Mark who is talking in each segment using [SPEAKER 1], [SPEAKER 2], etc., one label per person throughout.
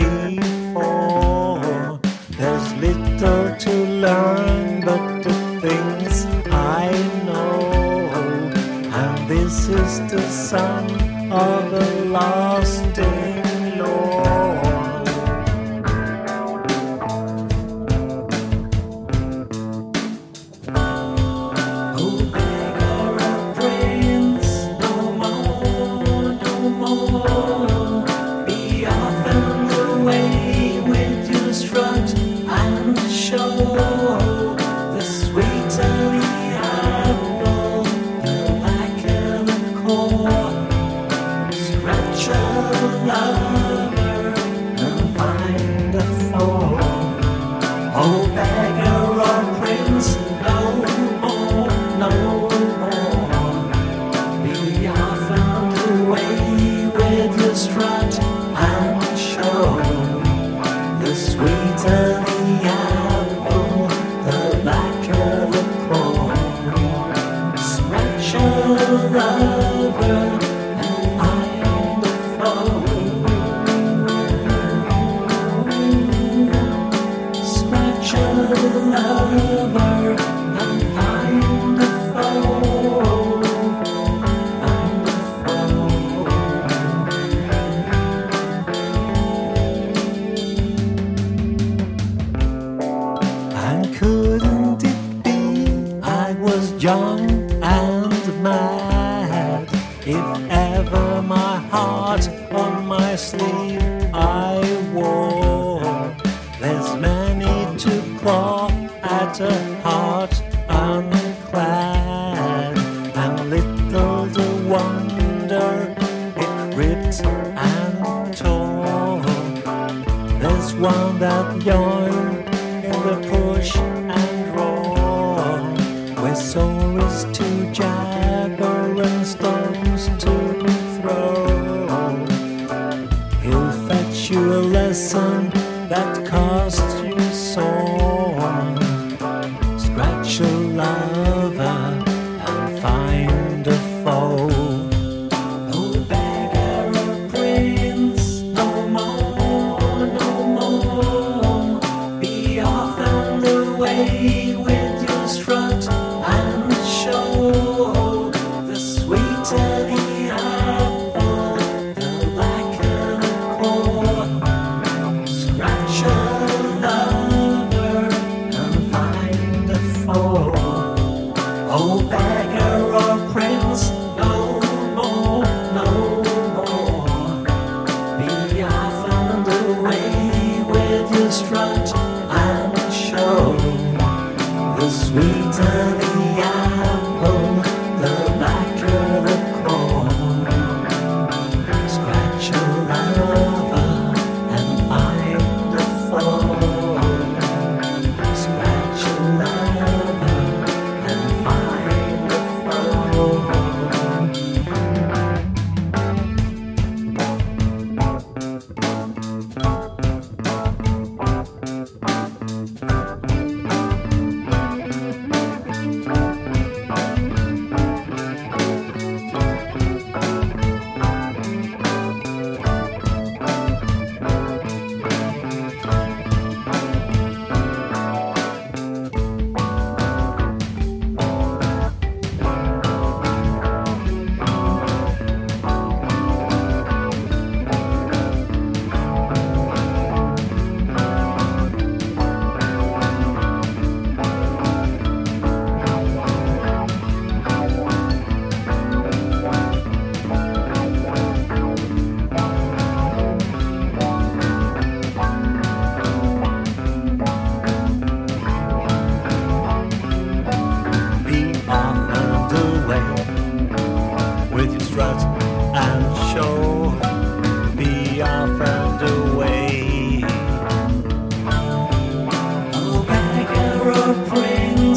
[SPEAKER 1] before. There's little to learn but the things I know. And this is the sum of a life. restaurant. ever my heart on my sleeve I wore. There's many to claw at a heart unclad, and little to wonder it ripped and tore. There's one that yawned in the push and roar, where soul is to jabber and stones to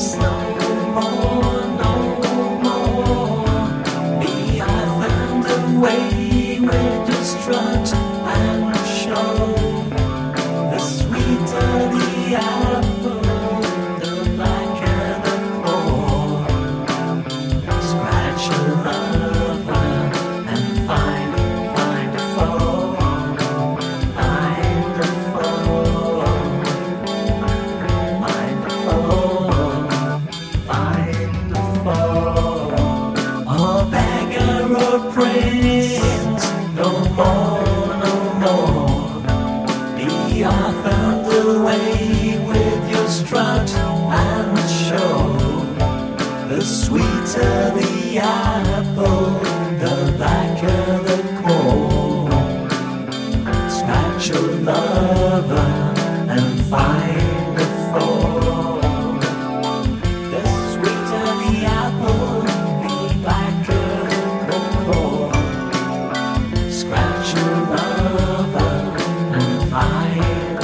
[SPEAKER 1] snow. away with your strut and show. The sweeter the apple, the blacker the core. Scratch a lover and find the foe. The sweeter the apple, the blacker the core. Scratch a lover and find